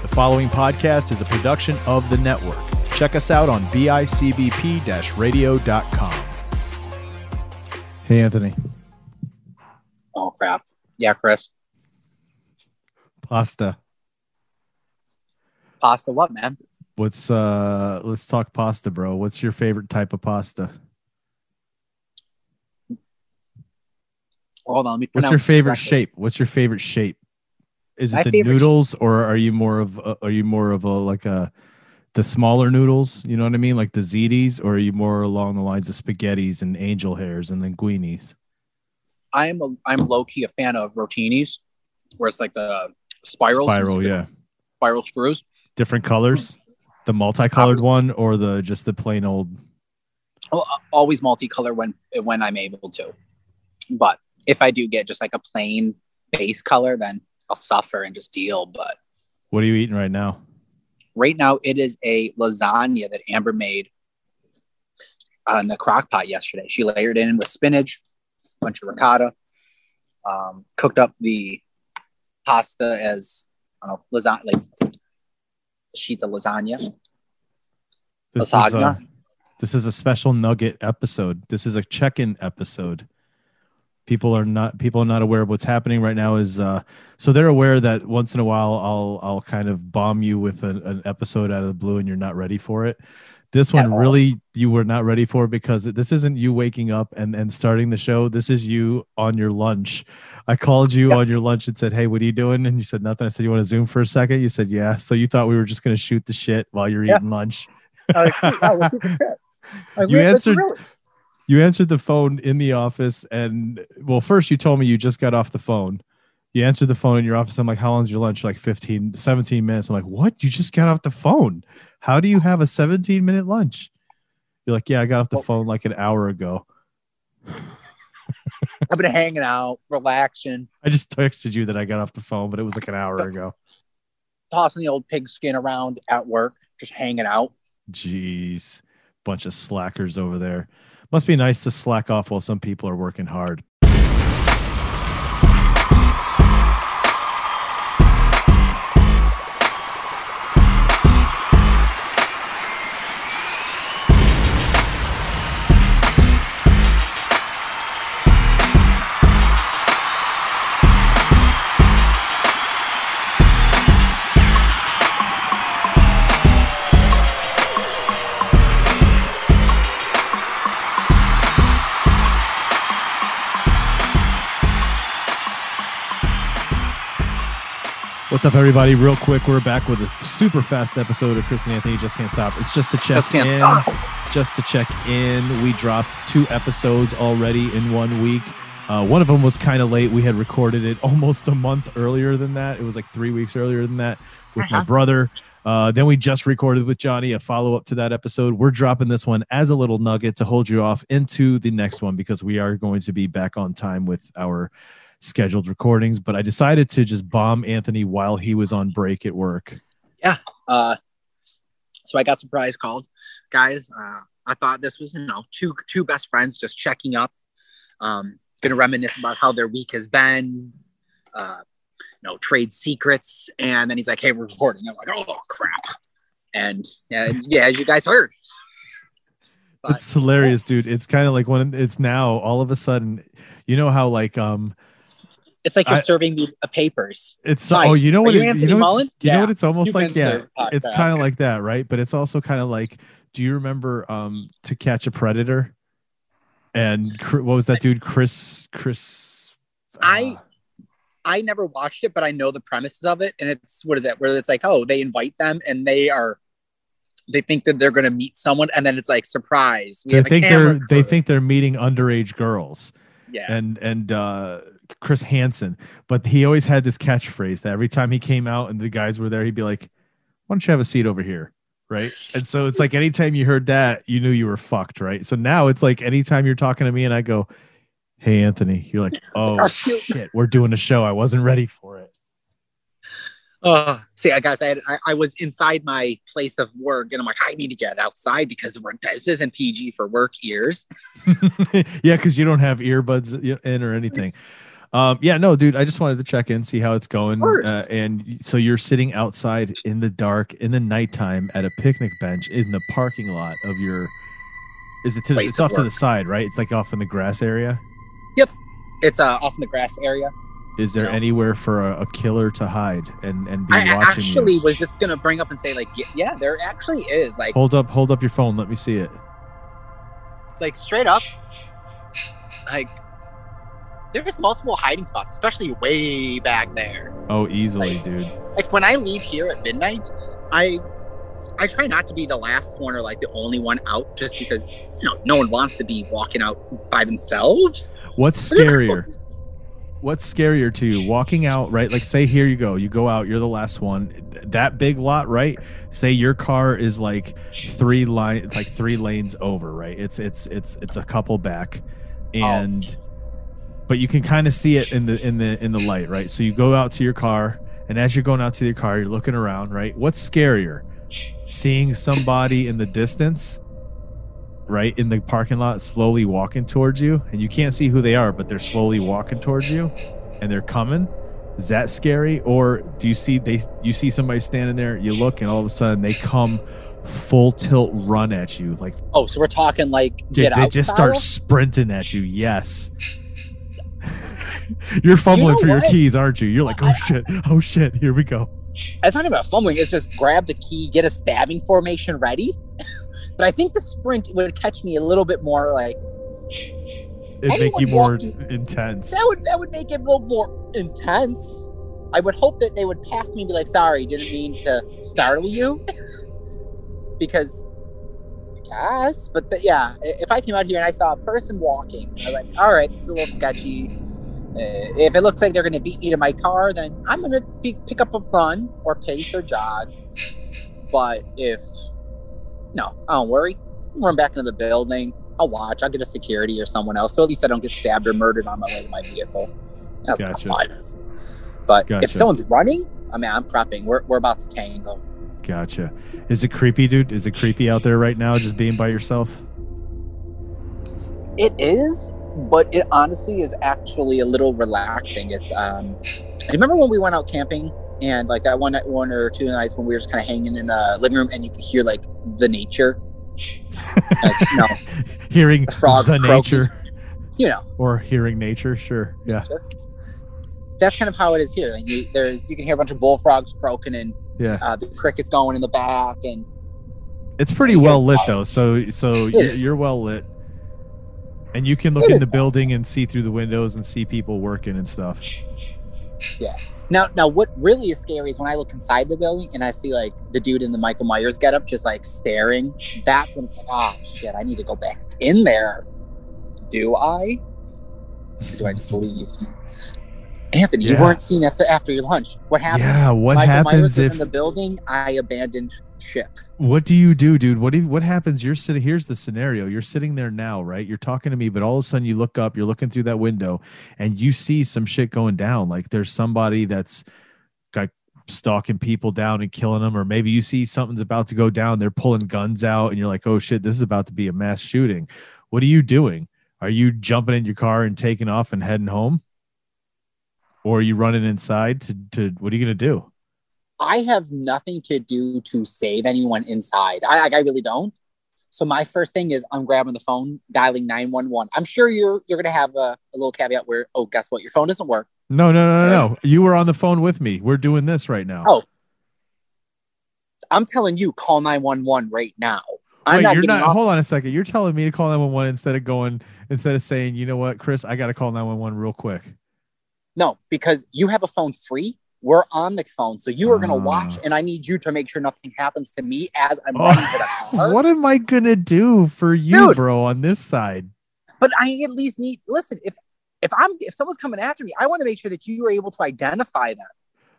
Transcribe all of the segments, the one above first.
The following podcast is a production of the network. Check us out on bicbp radio.com. Hey, Anthony. Oh crap. Yeah, Chris. Pasta. Pasta what, man? What's uh let's talk pasta, bro. What's your favorite type of pasta? Hold on, let me What's your favorite correctly. shape? What's your favorite shape? Is it My the noodles or are you more of a, are you more of a like a the smaller noodles, you know what I mean? Like the ziti's or are you more along the lines of spaghettis and angel hairs and linguinis? I'm a, I'm low key a fan of rotinis, where it's like the spirals, Spiral, sp- yeah. spiral screws. Different colors? The multicolored um, one or the just the plain old Well, always multicolor when when I'm able to, but if I do get just like a plain base color, then I'll suffer and just deal. But What are you eating right now? right now, it is a lasagna that Amber made on the crock pot yesterday. She layered it in with spinach, a bunch of ricotta, um, cooked up the pasta as I don't know lasagna, like sheets of lasagna. This is, a, this is a special nugget episode. This is a check-in episode. People are not people are not aware of what's happening right now. Is uh, so they're aware that once in a while I'll I'll kind of bomb you with an, an episode out of the blue and you're not ready for it. This one really you were not ready for because this isn't you waking up and and starting the show. This is you on your lunch. I called you Yep. on your lunch and said, "Hey, what are you doing?" And you said nothing. I said, "You want to zoom for a second? You said, "Yeah." So you thought we were just going to shoot the shit while you're Yeah. eating lunch. You answered- really- you answered the phone in the office and well first you told me you just got off the phone. You answered the phone in your office. I'm like how long's your lunch? Like 15 17 minutes. I'm like what? You just got off the phone. How do you have a 17 minute lunch? You're like yeah i got off the phone like an hour ago. I've been hanging out, relaxing, i just texted you that i got off the phone but it was like an hour ago. Tossing the old pig skin around at work, just hanging out. jeez. Bunch of slackers over there must be nice to slack off while some people are working hard What's up, everybody? Real quick, we're back with a super fast episode of Chris and Anthony Just Can't Stop. It's just to check Just in. stop. Just to check in. We dropped two episodes already in one week. Uh, one of them was kind of late. We had recorded it almost a month earlier than that. It was like three weeks earlier than that with my Uh-huh. brother. Uh, then we just recorded with Johnny a follow up to that episode. We're dropping this one as a little nugget to hold you off into the next one because we are going to be back on time with our scheduled recordings. But I decided to just bomb Anthony while he was on break at work. Yeah. Uh, so I got surprise called, guys. Uh, I thought this was you know two two best friends just checking up, um, gonna reminisce about how their week has been, uh, you know, trade secrets, and then he's like, "Hey, we're recording." I'm like, "Oh crap!" And uh, yeah, as you guys heard, But- it's hilarious, dude. It's kind of like when it's now all of a sudden, you know how like um it's like you're I- serving me uh, papers. it's Hi, oh you know what you it- you know Mullen? you know what it's almost You like? Yeah it's kind of like that right? But it's also kind of like do you remember um to catch a predator? And what was that dude? Chris chris I- uh, I never watched it, but I know the premises of it, and it's what is it? Where it's like, oh, they invite them, and they are, they think that they're going to meet someone, and then it's like surprise. We they think they're they think they're meeting underage girls. Yeah, and and uh chris hansen but he always had this catchphrase that every time he came out and the guys were there he'd be like why don't you have a seat over here? Right? And so it's like anytime you heard that you knew you were fucked right? So now it's like anytime you're talking to me and i go hey anthony you're like oh Oh, shit we're doing a show. I wasn't ready for it. Uh, see, I guys, I, had, I I was inside my place of work, and I'm like, I need to get outside because we're, this isn't PG for work ears. yeah, because you don't have earbuds in or anything. Um, yeah, no, dude, I just wanted to check in, see how it's going. Uh, and so you're sitting outside in the dark in the nighttime at a picnic bench in the parking lot of your. Is it to? Place It's of off to the side, right? It's like off in the grass area. Yep, it's uh, off in the grass area. Is there anywhere for a, a killer to hide and and be I I watching actually you? was just gonna bring up and say like, yeah, there actually is like, Hold up, hold up your phone. Let me see it. like straight up, like there's multiple hiding spots, especially way back there. Oh, easily, Like- dude. Like when I leave here at midnight, I I try not to be the last one or like the only one out, just because you know no one wants to be walking out by themselves. What's scarier? What's scarier to you? Walking out, right? Like, say, here you go. You go out. You're the last one. That big lot, right? Say your car is like three line, like three lanes over, right? It's it's it's it's a couple back, oh. and but you can kind of see it in the in the in the light, right? So you go out to your car, and as you're going out to your car, you're looking around, right? What's scarier? Seeing somebody in the distance right in the parking lot slowly walking towards you and you can't see who they are but they're slowly walking towards you and they're coming is that scary or do you see they you see somebody standing there you look and all of a sudden they come full tilt run at you like Oh, so we're talking like get they out just style? start sprinting at you yes you're fumbling know for your keys aren't you you're like oh shit oh shit here we go It's not about fumbling. It's just grab the key, get a stabbing formation ready. but I think the sprint would catch me a little bit more like It'd make you more intense that would that would make it a little more intense. I would hope that they would pass me and be like, "Sorry, didn't mean to startle you," because I guess. But the, yeah, if I came out here and I saw a person walking, I was like, "All right, it's a little sketchy." Uh, if it looks like they're going to beat me to my car, then I'm going to pick up a run or pace or jog. But if no, I don't worry. I'll run back into the building. I'll watch. I'll get a security or someone else, so at least I don't get stabbed or murdered on my way to my vehicle. That's Gotcha. not fun. But Gotcha. if someone's running, I mean, I'm prepping. We're, we're about to tangle. gotcha is it creepy dude is it creepy out there right now just being by yourself It is, but it honestly is actually a little relaxing. It's um, I remember when we went out camping and like that one night, one or two nights when we were just kind of hanging in the living room and you could hear like the nature, like, you know, hearing The frogs the croaking. nature you know, or hearing nature sure yeah. That's kind of how it is here. Like you, there's you can hear a bunch of bullfrogs croaking and yeah uh, the crickets going in the back and it's pretty well lit though so so you're, you're well lit and you can look It in the building and see through the windows and see people working and stuff Yeah. Now, now, what really is scary is when I look inside the building and I see like the dude in the Michael Myers getup just like staring. That's when it's like, oh shit, I need to go back in there. Do I? Or do I just leave? Anthony, you weren't seen after after your lunch. What happened? yeah what Michael happens was if in the building. I abandoned ship. what do you do dude? What do you, what happens? You're sitting here's the scenario. You're sitting there now right? You're talking to me but all of a sudden you look up you're looking through that window and you see some shit going down. Like there's somebody that's like stalking people down and killing them or maybe you see something's about to go down. They're pulling guns out and you're like oh shit this is about to be a mass shooting. What are you doing? Are you jumping in your car and taking off and heading home or are you running inside to, to what are you going to do I have nothing to do to save anyone inside. I like, I really don't. So my first thing is I'm grabbing the phone, dialing nine one one. I'm sure you're you're gonna have a, a little caveat where oh guess what your phone doesn't work. no no no no no you were on the phone with me we're doing this right now Oh, I'm telling you call nine one one right now. I'm Wait, not you're not. off. Hold on a second. You're telling me to call 911 instead of going, instead of saying, you know what, Chris, I got to call 911 real quick. No, because you have a phone free. We're on the phone, so you are gonna Ah. watch, and I need you to make sure nothing happens to me as I'm Oh, running to the car. what am I gonna do for you, Dude. bro, on this side? But I at least need listen. If if I'm if someone's coming after me, I want to make sure that you are able to identify them.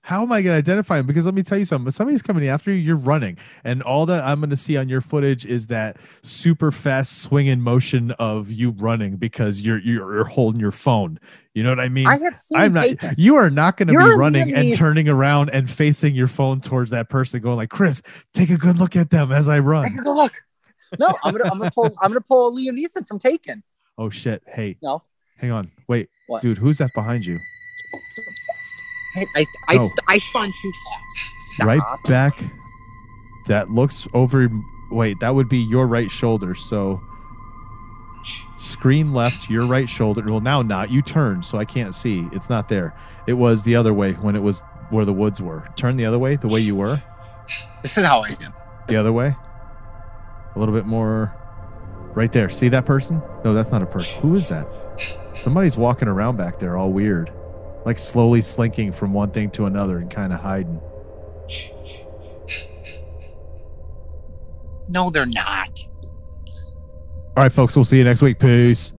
How am I gonna identify him? Because let me tell you something. If somebody's coming after you, you're running, and all that I'm gonna see on your footage is that super fast swinging motion of you running because you're you're, you're holding your phone. You know what I mean? I have seen I'm not. taken. You are not going to be running and turning around and facing your phone towards that person, going like, "Chris, take a good look at them as I run." Take a good look. No, I'm gonna I'm gonna pull I'm gonna pull Liam Neeson from Taken. Oh shit! Hey, No. hang on. Wait, What? Dude, who's that behind you? I I, I. I spun too fast. Stop. Right back. That looks over. Wait, that would be your right shoulder. So screen left, your right shoulder. Well, now not. You turned, so I can't see. It's not there. It was the other way when it was where the woods were. Turn the other way, the way you were. This is how I am. The other way. A little bit more. Right there. See that person? No, that's not a person. Who is that? Somebody's walking around back there, all weird, like slowly slinking from one thing to another and kind of hiding. No, they're not. All right, folks. We'll see you next week. Peace.